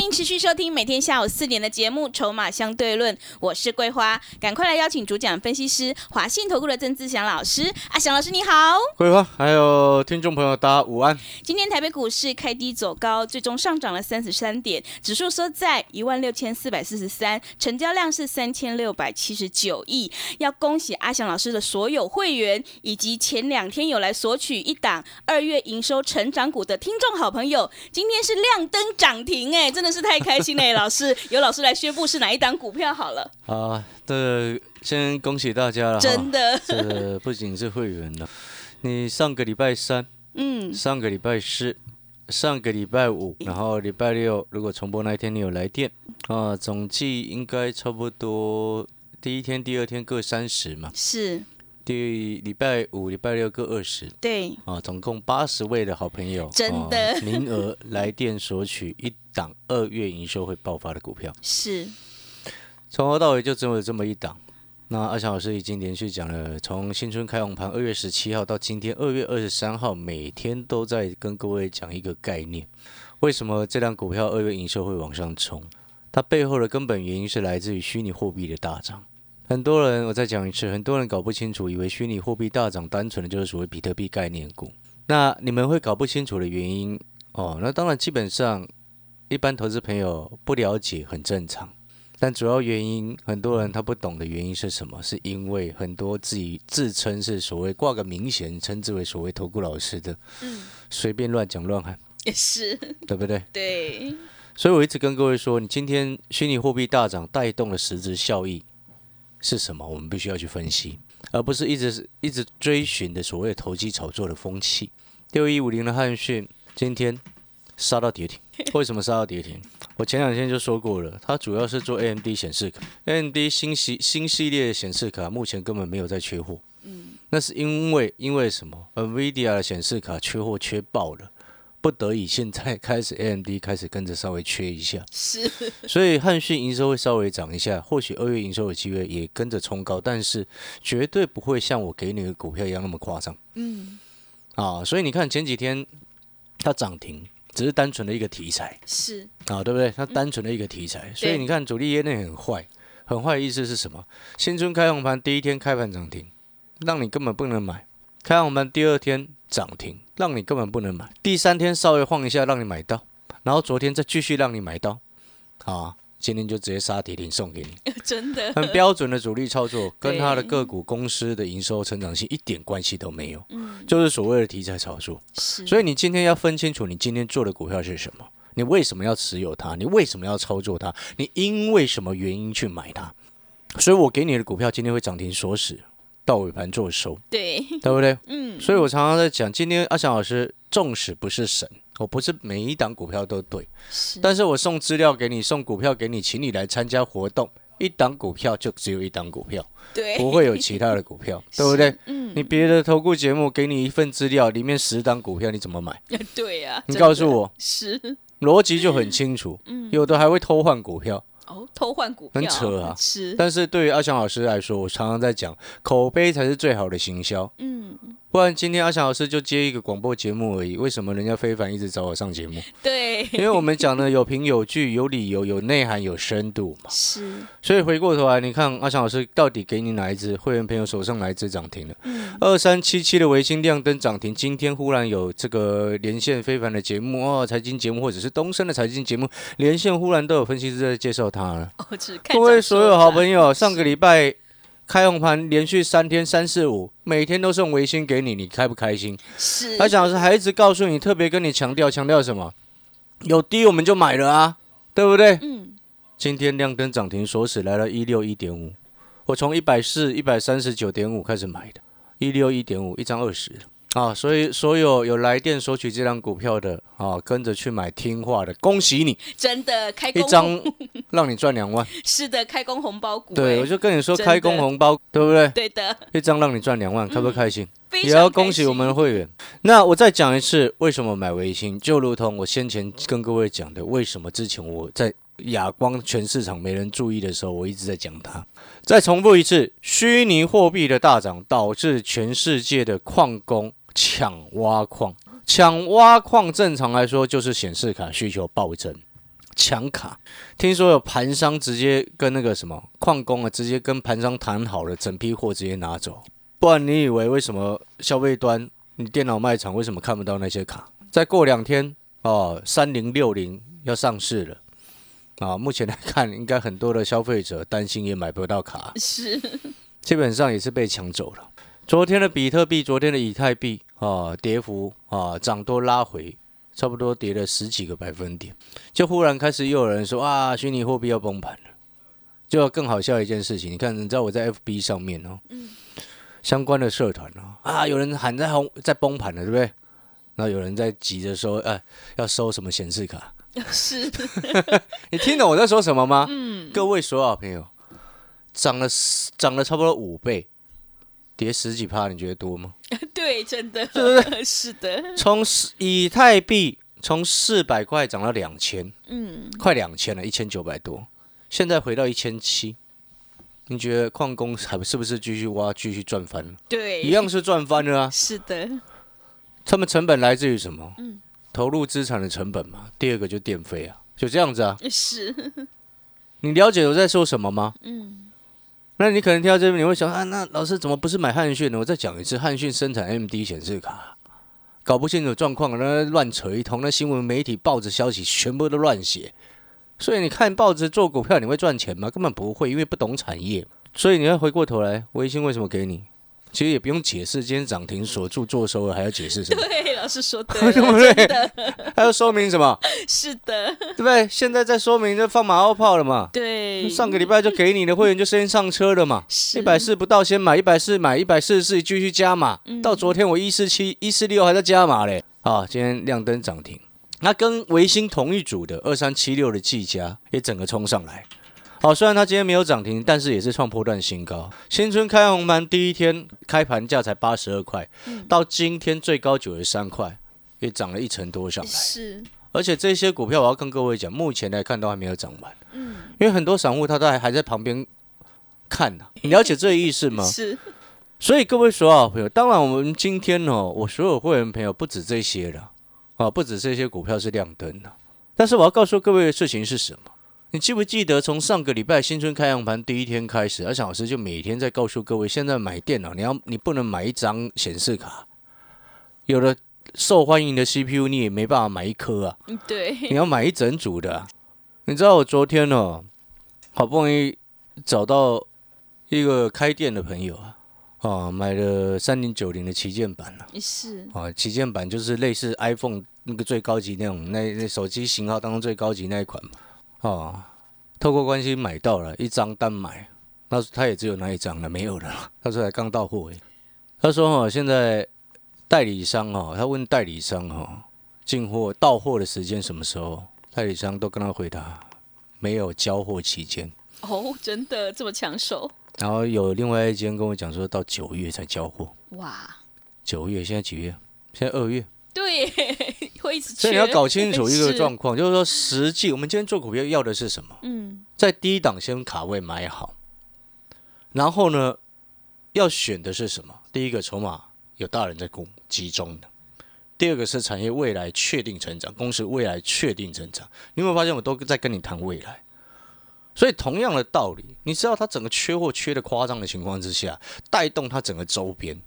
欢迎持续收听每天下午四点的节目《筹码相对论》，我是桂花，赶快来邀请主讲分析师华信投顾的曾志祥老师。阿祥老师你好，桂花，还有听众朋友，大家午安。今天台北股市开低走高，最终上涨了三十三点，指数收在一万六千四百四十三，成交量是三千六百七十九亿。要恭喜阿祥老师的所有会员，以及前两天有来索取一档二月营收成长股的听众好朋友，今天是亮灯涨停，哎，真的。是太开心了，老师由老师来宣布是哪一档股票好了。啊，对先恭喜大家了，真的，这不仅是会员了，你上个礼拜三，嗯，上个礼拜四，上个礼拜五，然后礼拜六，如果重播那一天你有来电啊，总计应该差不多第一天、第二天各三十嘛，是。第礼拜五、礼拜六各二十，对。啊，总共八十位的好朋友，真的。名额来电索取一档二月营收会爆发的股票，是，从头到尾就只有这么一档。那阿强老师已经连续讲了，从新春开红盘二月十七号到今天二月二十三号，每天都在跟各位讲一个概念：为什么这档股票二月营收会往上冲？它背后的根本原因是来自于虚拟货币的大涨。很多人，我再讲一次，很多人搞不清楚，以为虚拟货币大涨，单纯的就是所谓比特币概念股。那你们会搞不清楚的原因哦，那当然基本上一般投资朋友不了解很正常。但主要原因，很多人他不懂的原因是什么？是因为很多自己自称是所谓挂个名衔，称之为所谓投顾老师的，嗯，随便乱讲乱喊，也是对不对？对。所以我一直跟各位说，你今天虚拟货币大涨带动了实质效益。是什么？我们必须要去分析，而不是一直一直追寻的所谓投机炒作的风气。六一五零的汉讯今天杀到跌停，为什么杀到跌停？我前两天就说过了，它主要是做 AMD 显示卡，AMD 新系新系列的显示卡目前根本没有在缺货。嗯，那是因为因为什么？NVIDIA 的显示卡缺货缺爆了。不得已，现在开始，AMD 开始跟着稍微缺一下，是，所以汉讯营收会稍微涨一下，或许二月营收的机会也跟着冲高，但是绝对不会像我给你的股票一样那么夸张。嗯，啊，所以你看前几天它涨停，只是单纯的一个题材，是。啊，对不对？它单纯的一个题材，所以你看主力业内很坏，很坏的意思是什么？新春开红盘第一天开盘涨停，让你根本不能买。开红盘第二天涨停，让你根本不能买。第三天稍微晃一下，让你买到，然后昨天再继续让你买到，啊，今天就直接杀跌停送给你，真的很标准的主力操作，跟他的个股公司的营收成长性一点关系都没有，嗯，就是所谓的题材炒作。所以你今天要分清楚，你今天做的股票是什么，你为什么要持有它，你为什么要操作它，你因为什么原因去买它。所以我给你的股票今天会涨停锁死。到尾盘做收，对。对不对？嗯，所以我常常在讲，今天阿翔老师纵使不是神，我不是每一档股票都对，但是我送资料给你，送股票给你，请你来参加活动，一档股票就只有一档股票，对，不会有其他的股票，对不对？嗯，你别的投顾节目给你一份资料，里面十档股票，你怎么买？对呀，你告诉我，是。逻辑就很清楚，嗯，有的还会偷换股票。哦，偷换股票很扯啊！是，但是对于阿翔老师来说，我常常在讲，口碑才是最好的行销。嗯。不然今天阿翔老师就接一个广播节目而已，为什么人家非凡一直找我上节目？对，因为我们讲的有凭有据、有理由、有内涵、有深度嘛。是。所以回过头来，你看阿翔老师到底给你哪一只会员朋友手上哪一只涨停了？嗯。二三七七的维新亮灯涨停，今天忽然有这个连线非凡的节目哦，财经节目或者是东升的财经节目连线，忽然都有分析师在介绍他了。哦，各位所有好朋友，上个礼拜。开红盘连续三天三四五，每天都送微信给你，你开不开心？是。他讲的是还一直告诉你，特别跟你强调，强调什么？有低我们就买了啊，对不对？嗯。今天亮灯涨停锁死来了一六一点五，我从一百四一百三十九点五开始买的，一六一点五一张二十，啊，所以所有有来电索取这张股票的啊，跟着去买听话的，恭喜你，真的开工一张 让你赚两万。是的，开工红包股、对，哎我就跟你说开工红包，对不对？对的，一张让你赚两万，开不开心？非也要恭喜我们的会员。那我再讲一次，为什么买微星？就如同我先前跟各位讲的，为什么之前我在哑光全市场没人注意的时候，我一直在讲它。再重复一次，虚拟货币的大涨导致全世界的矿工抢挖矿，抢挖矿正常来说就是显示卡需求暴增。抢卡，听说有盘商直接跟那个什么矿工啊，直接跟盘商谈好了，整批货直接拿走。不然你以为为什么消费端你电脑卖场为什么看不到那些卡？再过两天哦，三零六零要上市了啊！目前来看，应该很多的消费者担心也买不到卡，是基本上也是被抢走了。昨天的比特币，昨天的以太币啊，跌幅啊涨多拉回，差不多跌了十几个百分点，就忽然开始又有人说啊，虚拟货币要崩盘了。就更好笑一件事情，你看，你知道我在 FB 上面哦，相关的社团哦，啊，有人喊在轰在崩盘了，对不对？然后有人在急着说，哎，要收什么显示卡？是，你听懂我在说什么吗？嗯，各位所有朋友，涨了涨了差不多五倍，跌十几趴，你觉得多吗？对，真的，是的，从以太币从四百块涨到两千，嗯，快两千了，一千九百多，现在回到一千七。你觉得矿工还是不是继续挖，继续赚翻了？对，一样是赚翻了啊！是的，他们成本来自于什么？嗯投入资产的成本嘛。第二个就电费啊，就这样子啊。是，你了解我在说什么吗？嗯。那你可能听到这边，你会想啊，那老师怎么不是买汉讯呢？我再讲一次，汉讯生产 MD 显示卡，搞不清楚状况，那乱扯一通，那新闻媒体、报纸消息全部都乱写。所以你看报纸做股票，你会赚钱吗？根本不会，因为不懂产业。所以你要回过头来，微信为什么给你？其实也不用解释，今天涨停锁住做收了，还要解释什么？对，老师说对 对不了，对还要说明什么？是的，对不对？现在在说明就放马后炮了嘛。对，上个礼拜就给你的会员就先上车了嘛，一百四不到先买，一百四买，一百四十四继续加码，到昨天我一四七、一四六还在加码嘞。啊，今天亮灯涨停，那跟维新同一组的二三七六的技嘉也整个冲上来。好，虽然它今天没有涨停，但是也是创破段新高。新春开红盘第一天开盘价才八十二块，到今天最高九十三块，也涨了一成多上来。是，而且这些股票，我要跟各位讲，目前来看都还没有涨完。嗯，因为很多散户他都还还在旁边看呢、你了解这个意思吗？是，所以各位所有好朋友，当然我们今天哦，我所有会员朋友不止这些了啊，不止这些股票是亮灯的。但是我要告诉各位的事情是什么？你记不记得从上个礼拜新春开阳盘第一天开始，而且老师就每天在告诉各位，现在买电脑你要你不能买一张显示卡，有的受欢迎的 CPU 你也没办法买一颗啊。嗯对，你要买一整组的啊、你知道我昨天哦，好不容易找到一个开店的朋友啊，啊，买了三零九零的旗舰版了是，啊，旗舰版就是类似 iPhone 那个最高级那种那那手机型号当中最高级那一款嘛，哦，透过关系买到了一张单买，那他也只有那一张了，没有了，他说才刚到货而已。他说哦，现在代理商哦，他问代理商哦，进货到货的时间什么时候？代理商都跟他回答没有交货期间。哦，真的这么抢手？然后有另外一间跟我讲说到九月才交货，哇，九月现在几月？现在二月，对耶，会一直缺，所以你要搞清楚一个状况，就是说实际我们今天做股票要的是什么？嗯，在低档先卡位买好，然后呢，要选的是什么？第一个筹码有大人在供集中的，第二个是产业未来确定成长，公司未来确定成长。你有没有发现我都在跟你谈未来？所以同样的道理，你知道它整个缺货缺的夸张的情况之下，带动它整个周边。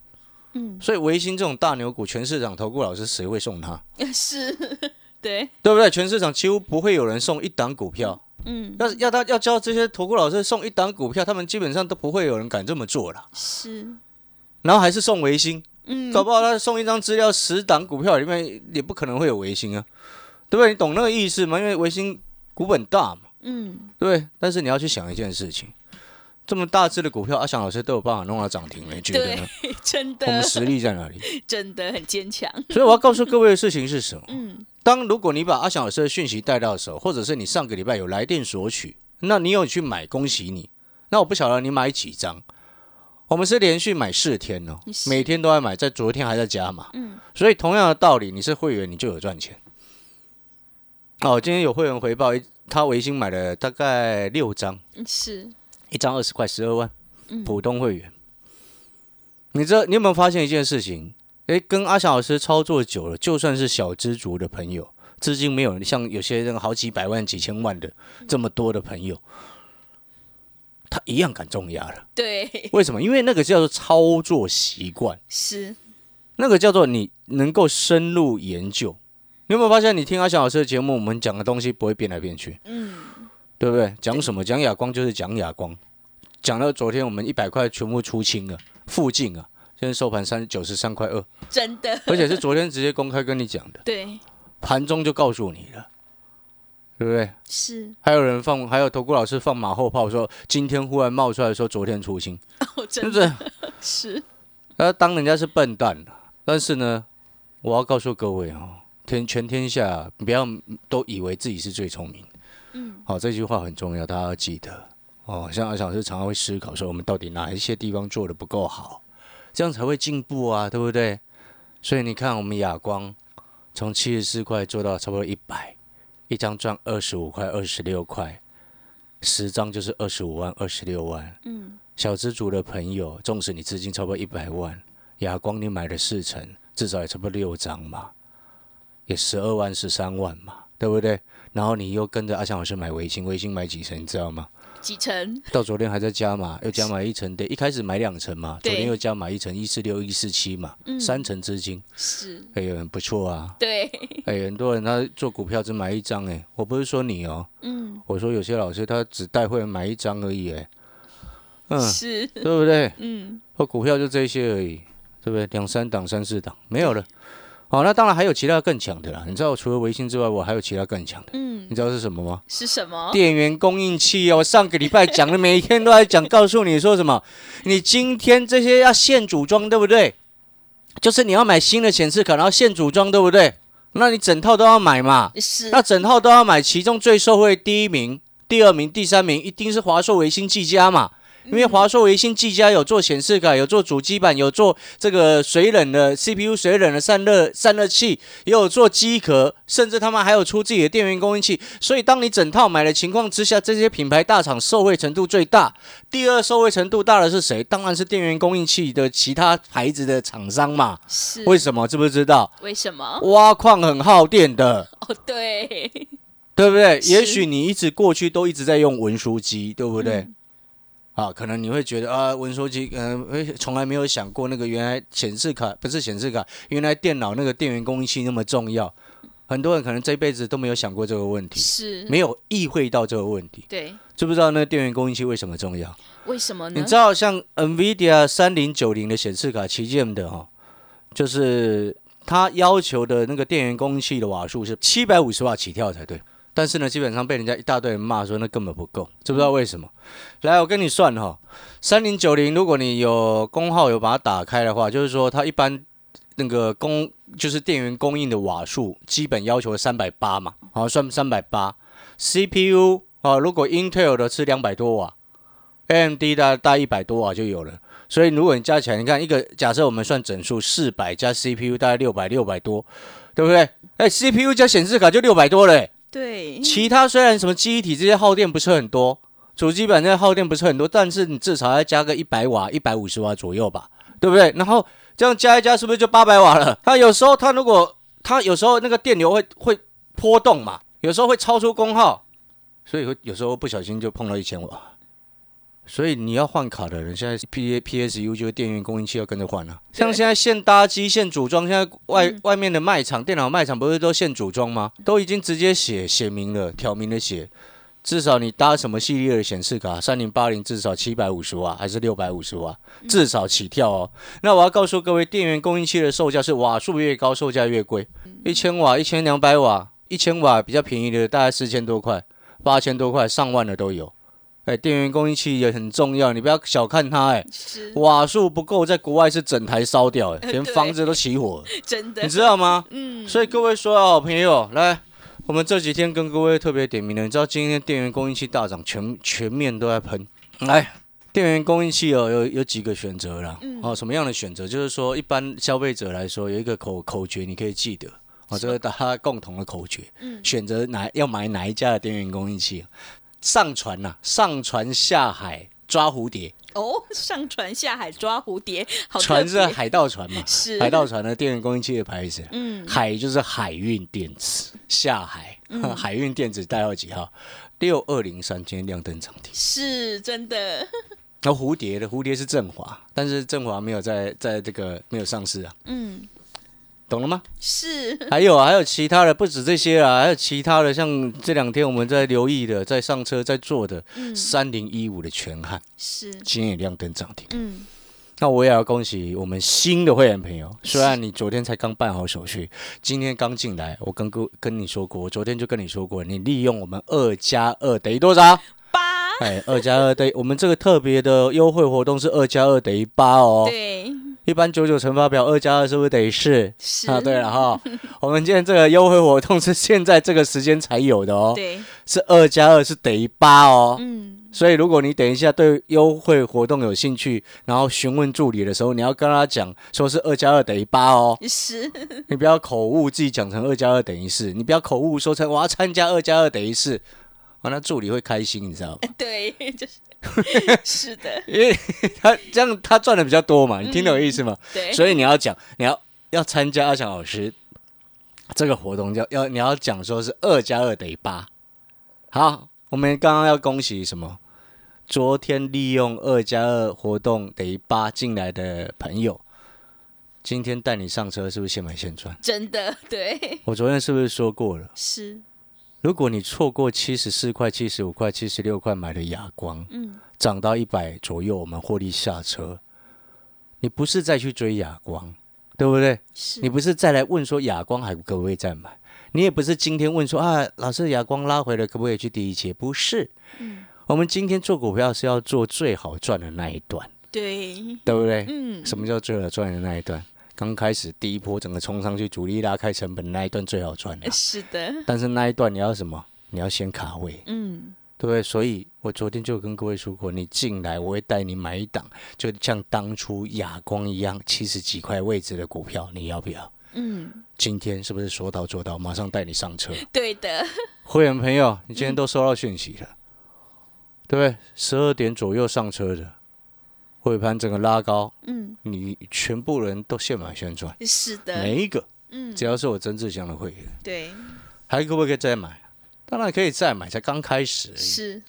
嗯，所以维新这种大牛股，全市场投顾老师谁会送他？是，对，对不对？全市场几乎不会有人送一档股票。嗯，要要他要教这些投顾老师送一档股票，他们基本上都不会有人敢这么做了。是，然后还是送维新，嗯，搞不好他送一张资料，十档股票里面也不可能会有维新啊，对不对？你懂那个意思吗？因为维新股本大嘛，嗯，对？但是你要去想一件事情，这么大只的股票，阿翔老师都有办法弄到涨停了，你觉得呢？真的我们，实力在哪里？真的很坚强。所以我要告诉各位的事情是什么？嗯，当如果你把阿翔老师的讯息带到手，或者是你上个礼拜有来电索取，那你有去买，恭喜你。那我不晓得你买几张，我们是连续买四天哦，每天都在买，在昨天还在加嘛。嗯，所以同样的道理，你是会员你就有赚钱。哦，今天有会员回报，他微星买了大概六张，是，一张二十块，十二万，嗯普通会员。你知道你有没有发现一件事情？诶，跟阿翔老师操作久了，就算是小知足的朋友，资金没有像有些人好几百万、几千万的这么多的朋友，他一样敢重压了。对，为什么？因为那个叫做操作习惯，是，那个叫做你能够深入研究。你有没有发现，你听阿翔老师的节目，我们讲的东西不会变来变去，嗯，对不对？讲什么？讲哑光就是讲哑光，讲到昨天我们一百块全部出清了，附近啊，现在收盘三九十三块二，真的，而且是昨天直接公开跟你讲的，对，盘中就告诉你了，对不对？是，还有人放，还有投顾老师放马后炮说，今天忽然冒出来说昨天出清，哦，真的是？是，他当人家是笨蛋。但是呢，我要告诉各位哦，天全天下不要都以为自己是最聪明。嗯，好，这句话很重要，大家要记得哦。像阿小老师常常会思考说，我们到底哪一些地方做的不够好，这样才会进步啊，对不对？所以你看，我们亚光从七十四块做到差不多一百，一张赚二十五块、二十六块，十张就是二十五万、二十六万。嗯，小资族的朋友，纵使你资金超过一百万，亚光你买了四成，至少也差不多六张嘛，也十二万、十三万嘛，对不对？然后你又跟着阿翔老师买微星，微星买几层，你知道吗？几层？到昨天还在加码，又加买一层，对，一开始买两层嘛，昨天又加买一层，一四六、一四七嘛，嗯三层资金，是，哎呦，很不错啊。对，哎，很多人他做股票只买一张，哎，我不是说你哦，嗯，我说有些老师他只带会员买一张而已，哎，嗯，是，对不对？嗯，我股票就这些而已，对不对？两三档、三四档没有了。好，那当然还有其他更强的啦。你知道，除了微信之外，我还有其他更强的。嗯，你知道是什么吗？是什么？电源供应器哦。我上个礼拜讲的，每一天都在讲，告诉你说什么？你今天这些要现组装，对不对？就是你要买新的显示卡，然后现组装，对不对？那你整套都要买嘛？是，那整套都要买，其中最受惠第一名、第二名、第三名一定是华硕、维星、技嘉嘛。因为华硕、微星、技嘉有做显示卡，有做主机板，有做这个水冷的 CPU 水冷的散热散热器，也有做机壳，甚至他们还有出自己的电源供应器。所以，当你整套买的情况之下，这些品牌大厂受惠程度最大。第二受惠程度大的是谁？当然是电源供应器的其他牌子的厂商嘛。是，为什么？知不知道？为什么？挖矿很耗电的。哦，对，对不对？也许你一直过去都一直在用文书机，对不对？嗯啊，可能你会觉得啊，文书机，嗯、呃，从来没有想过那个原来显示卡不是显示卡，原来电脑那个电源供应器那么重要。很多人可能这辈子都没有想过这个问题，是，没有意会到这个问题。对，知不知道那个电源供应器为什么重要？为什么呢？你知道像 NVIDIA 三零九零的显示卡旗舰的哈、就是它要求的那个电源供应器的瓦数是七百五十瓦起跳才对。但是呢，基本上被人家一大堆人骂说那根本不够，知不知道为什么？来，我跟你算哈，三零九零，如果你有功耗有把它打开的话，就是说它一般那个供就是电源供应的瓦数基本要求三百八嘛，好算三百八。CPU 啊，如果 Intel 的是两百多瓦，AMD 大大一百多瓦就有了。所以如果你加起来，你看一个假设我们算整数四百加 CPU 大概六百六百多，对不对？哎，CPU 加显示卡就六百多了、对，其他虽然什么记忆体这些耗电不是很多，主机板这些耗电不是很多，但是你至少要加个一百瓦、一百五十瓦左右吧，对不对？然后这样加一加，是不是就八百瓦了？它有时候它如果它有时候那个电流会会波动嘛，有时候会超出功耗，所以会有时候不小心就碰到一千瓦。所以你要换卡的人，现在 P A P S U 就是电源供应器要跟着换了、像现在现搭机、现组装，现在外、外面的卖场、电脑卖场不是都现组装吗？都已经直接写写明了，挑明了写，至少你搭什么系列的显示卡，三零八零至少七百五十瓦还是六百五十瓦，至少起跳哦。那我要告诉各位，电源供应器的售价是瓦数越高，售价越贵，一千瓦、一千两百瓦、一千瓦比较便宜的大概四千多块、八千多块、上万的都有。哎，电源供应器也很重要，你不要小看它，哎，瓦数不够，在国外是整台烧掉，哎，连房子都起火了，真的你，知道吗？嗯，所以各位所有好朋友，来，我们这几天跟各位特别点名的，你知道今天电源供应器大涨，全全面都在喷。来，电源供应器哦，有有几个选择啦。哦，什么样的选择？就是说，一般消费者来说，有一个口口诀，你可以记得。哦，这个大家共同的口诀，选择哪要买哪一家的电源供应器。上船呐、上船下海抓蝴蝶，哦，上船下海抓蝴蝶，好船是海盗船嘛，是。海盗船的电源供应器的牌子。嗯，海就是海运电子，下海、海运电子代号几号？六二零三，今天亮灯涨停。是真的，那蝴蝶的蝴蝶是振华，但是振华没有在在这个没有上市啊，嗯，懂了吗？是还有啊，还有其他的，不止这些啊，还有其他的，像这两天我们在留意的，在上车在做的三零一五的全汉，是，今天也亮灯涨停。嗯，那我也要恭喜我们新的会员朋友，虽然你昨天才刚办好手续，今天刚进来，我跟跟跟你说过，我昨天就跟你说过，你利用我们二加二等于多少？八，哎，二加二等于我们这个特别的优惠活动是二加二等于八哦。对，一般九九乘法表二加二是不是等于四？是。啊，对了哈，我们今天这个优惠活动是现在这个时间才有的哦，对，是二加二是等于八哦。嗯，所以，如果你等一下对优惠活动有兴趣，然后询问助理的时候，你要跟他讲说是二加二等于八哦，是，你不要口误自己讲成二加二等于四，你不要口误说成我要参加二加二等于四，啊，那助理会开心，你知道吗？对，就是，是的，因为他这样他赚的比较多嘛，你听懂我意思吗？对，所以你要讲，你要要参加阿强老师这个活动，要要你要讲说是二加二等于八。好，我们刚刚要恭喜什么？昨天利用二加二活动等于八进来的朋友，今天带你上车，是不是现买现赚？真的，对，我昨天是不是说过了？是，如果你错过七十四块、七十五块、七十六块买的哑光，嗯，涨到一百左右，我们获利下车，你不是再去追哑光，对不对？是，你不是再来问说哑光还可不可以再买？你也不是今天问说啊，老师哑光拉回来，可不可以去第一节？不是，我们今天做股票是要做最好赚的那一段，对，对不对？嗯，什么叫最好赚的那一段？刚开始第一波整个冲上去，主力拉开成本那一段最好赚的，是的，但是那一段你要什么？你要先卡位，嗯，对不对？所以我昨天就跟各位说过，你进来我会带你买一档，就像当初哑光一样，七十几块位置的股票，你要不要？嗯，今天是不是说到做到？马上带你上车，对的，会员朋友，你今天都收到讯息了，对不对？十二点左右上车的，尾盘整个拉高，嗯，你全部人都现买现赚，是的，每一个，嗯，只要是我曾志祥的会员，对，还可不可以再买？当然可以再买，才刚开始而已，是，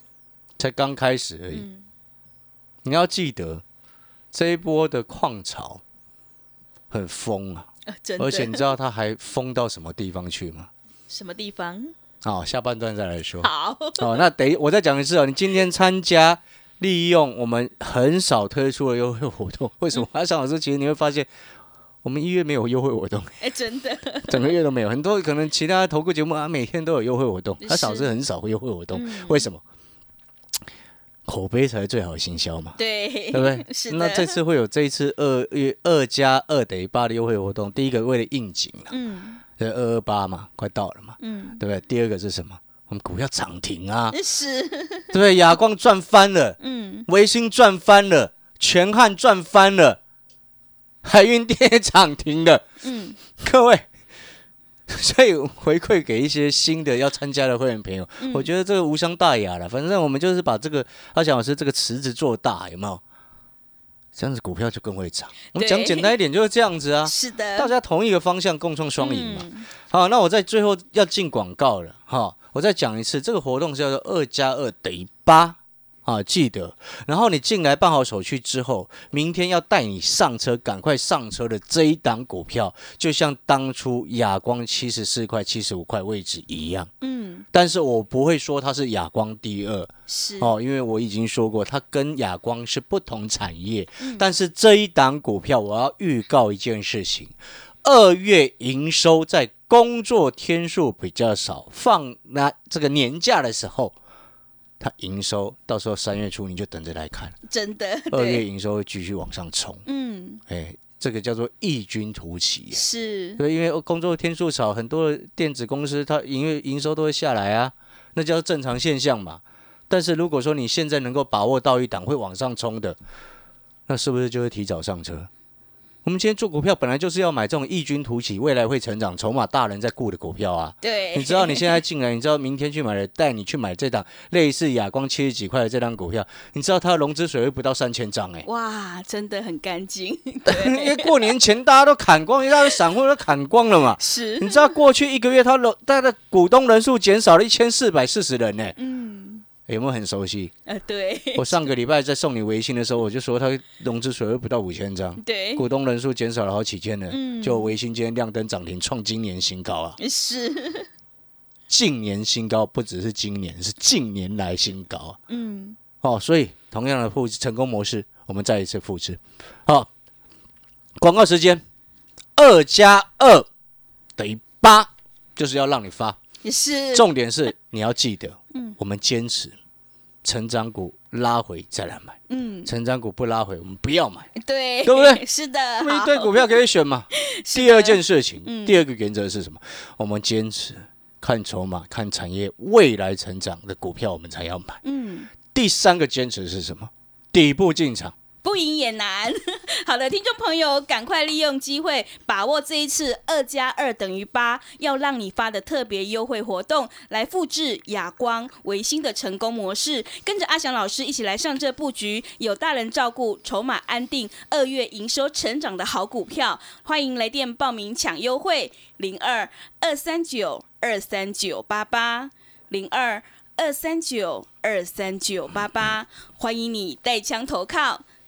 才刚开始而已。嗯，你要记得，这一波的矿潮很疯啊，而且你知道它还疯到什么地方去吗？什么地方？好、下半段再来说。好，哦，那等一我再讲一次哦，你今天参加利用我们很少推出的优惠活动，为什么？阿翔老师，其实你会发现，我们一月没有优惠活动，哎，真的，整个月都没有。很多可能其他投顾节目啊，每天都有优惠活动，他是老师很少优惠活动，嗯为什么？口碑才是最好的行销嘛。对，对不对？是，那这次会有这一次二月二加二等于八的优惠活动，第一个为了应景了，嗯对，二二八嘛，快到了嘛，嗯，对不对？第二个是什么？我们股票涨停啊，是，对不对？亚光赚翻了，嗯，维新赚翻了，全汉赚翻了，海运店也涨停了，嗯，各位。所以回馈给一些新的要参加的会员朋友，嗯我觉得这个无伤大雅了。反正我们就是把这个阿翔老师这个池子做大，有没有？这样子股票就更会涨。我们讲简单一点就是这样子啊，是的，大家同一个方向共创双赢嘛。嗯。好，那我在最后要进广告了。哈，我再讲一次，这个活动叫做二加二等于八啊，记得。然后你进来办好手续之后，明天要带你上车，赶快上车的这一档股票，就像当初亚光七十四块、七十五块位置一样。嗯，但是我不会说它是亚光第二是，哦，因为我已经说过，它跟亚光是不同产业。但是这一档股票，我要预告一件事情：二月营收在工作天数比较少，放那这个年假的时候，它营收到时候三月初你就等着来看，真的，二月，营收会继续往上冲，嗯，哎，这个叫做异军突起耶。是，对，因为工作天数少，很多的电子公司它营业营收都会下来啊，那叫正常现象嘛。但是如果说你现在能够把握到一档会往上冲的，那是不是就会提早上车？我们今天做股票本来就是要买这种异军突起、未来会成长、筹码大人在顾的股票啊。对，你知道你现在进来，你知道明天去买了，带你去买这档类似亚光七十几块的这档股票，你知道它的融资水位不到三千张哎、哇，真的很干净，因为过年前大家都砍光，一大堆散户都砍光了嘛。是。你，知道过去一个月它融它的股东人数减少了一千四百四十人呢、嗯，有没有很熟悉？呃，对，我上个礼拜在送你微信的时候，我就说它融资水位不到五千张，对，股东人数减少了好几千人，嗯就微信今天亮灯涨停，创今年新高啊！是，近年新高不只是今年，是近年来新高啊！嗯，哦，所以同样的复制成功模式，我们再一次复制。好，广告时间，二加二等于八，就是要让你发。是，重点是你要记得，嗯我们坚持成长股拉回再来买，嗯，成长股不拉回我们不要买，对，对不对 是的，那么一堆股票可以选嘛。第二件事情，嗯第二个原则是什么？我们坚持看筹码、看产业未来成长的股票，我们才要买。嗯。第三个坚持是什么？底部进场。不赢也难。好的，听众朋友，赶快利用机会，把握这一次二加二等于八，要让你发的特别优惠活动，来复制亚光、维新的成功模式，跟着阿翔老师一起来上这布局，有大人照顾、筹码安定、二月营收成长的好股票。欢迎来电报名抢优惠，零二二三九二三九八八零二。二三九二三九八八，欢迎你带枪投靠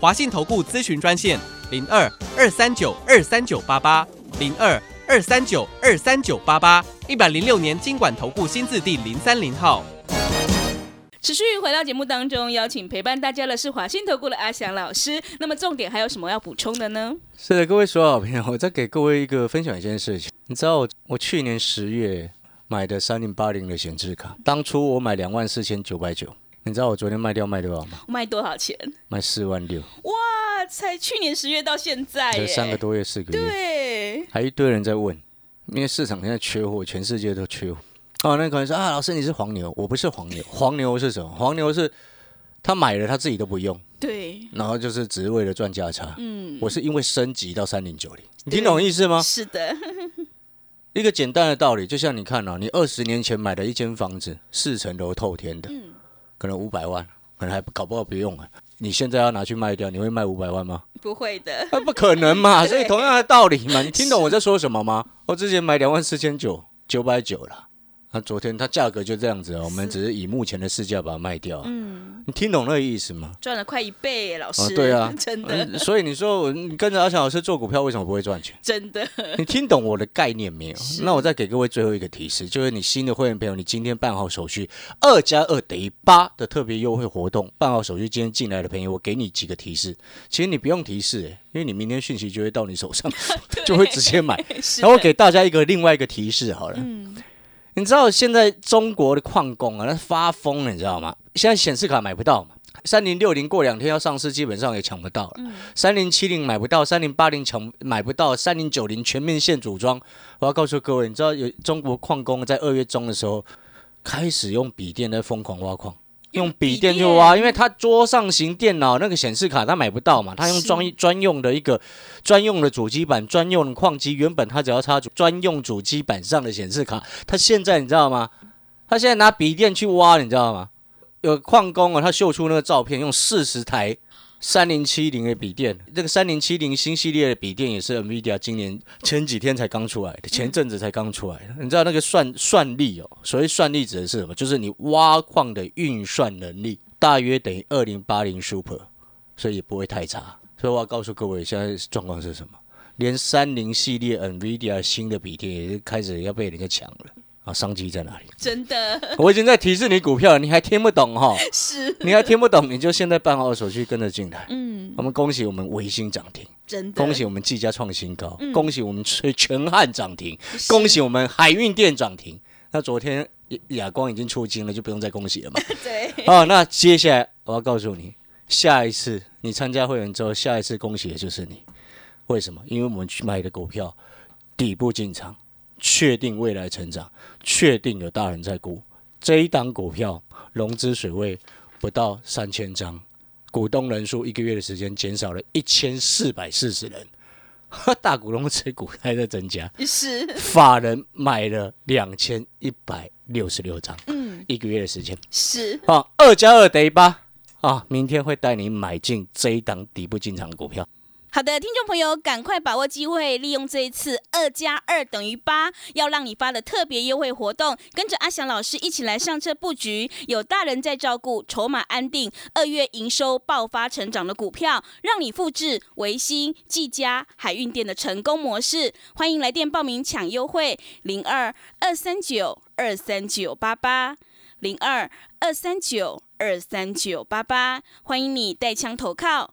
华信投顾咨询专线零二二三九二三九八八零二二三九二三九八八，一百零六年经管投顾新字第零三零号。持续回到节目当中，邀请陪伴大家的是华信投顾的阿翔老师。那么重点还有什么要补充的呢？是的，各位所有好朋友，我再给各位一个分享一件事情。你知道我我去年十月买的三零八零的显示卡，当初我买两万四千九百九，你知道我昨天卖掉卖多少吗？卖多少钱？卖四万六，哇，才去年十月到现在耶，才三个多月四个月，对，还一堆人在问，因为市场现在缺货，全世界都缺货。哦，那可能说啊，老师你是黄牛，我不是黄牛，黄牛是什么？黄牛是他买了他自己都不用，对，然后就是只是为了赚价差。嗯，我是因为升级到三零九零，你听懂意思吗？是的，一个简单的道理，就像你看哦，你二十年前买的一间房子，四层楼透天的，嗯可能五百万，可能还搞不好不用啊。你现在要拿去卖掉，你会卖五百万吗？不会的，那不可能嘛！所以同样的道理嘛，你听懂我在说什么吗？我之前买两万四千九，九百九了。那昨天它价格就这样子哦，我们只是以目前的市价把它卖掉。嗯，你听懂那个意思吗？赚了快一倍，老师，啊，对啊，真的，嗯所以你说我你跟着阿强老师做股票，为什么不会赚钱？真的，你听懂我的概念没有？那我再给各位最后一个提示，就是你新的会员朋友，你今天办好手续，二加二等于八的特别优惠活动，办好手续，今天进来的朋友，我给你几个提示。其实你不用提示、欸，因为你明天讯息就会到你手上，就会直接买。然后我给大家一个另外一个提示好了，嗯，你知道现在中国的矿工啊，那发疯了，你知道吗？现在显示卡买不到嘛。三零六零过两天要上市，基本上也抢不到了。三零七零买不到，三零八零抢买不到，三零九零全面线组装。我要告诉各位，你知道有中国矿工在二月中的时候开始用笔电在疯狂挖矿，用笔电去挖，因为他桌上型电脑那个显示卡他买不到嘛，他用专专用的一个专用的主机板、专用的矿机，原本他只要插主专用主机板上的显示卡，他现在你知道吗？他现在拿笔电去挖，你知道吗？有矿工啊，他秀出那个照片，用四十台三零七零的笔电，这个三零七零新系列的笔电也是 NVIDIA 今年前几天才刚出来的，前阵子才刚出来的。你知道那个算算力哦，所谓算力指的是什么？就是你挖矿的运算能力大约等于二零八零 Super，所以也不会太差。所以我要告诉各位，现在状况是什么？连三零系列 NVIDIA 新的笔电也是开始要被人家抢了啊！商机在哪里？真的 我已经在提示你股票了，你还听不懂哈？是，你还听不懂，你就现在办好手续跟着进来。嗯，我们恭喜我们维新涨停，真的，恭喜我们技嘉创新高，嗯恭喜我们全全汉涨停，恭喜我们海运店涨停。那昨天亚亚光已经出金了，就不用再恭喜了嘛。对，哦，那接下来我要告诉你，下一次你参加会员之后，下一次恭喜的就是你。为什么？因为我们去买的股票底部进场，确定未来成长，确定有大人在估。这一档股票融资水位不到三千张，股东人数一个月的时间减少了一千四百四十人，大股东持股还在增加。是，法人买了两千一百六十六张，嗯，一个月的时间。是，啊，二加二等于八啊！明天会带你买进这一档底部进场的股票。好的，听众朋友，赶快把握机会，利用这一次二加二等于八，要让你发的特别优惠活动，跟着阿翔老师一起来上车布局，有大人在照顾，筹码安定，二月营收爆发成长的股票，让你复制维新、技嘉、海运店的成功模式。欢迎来电报名抢优惠，零二二三九二三九八八。零二二三九二三九八八，欢迎你带枪投靠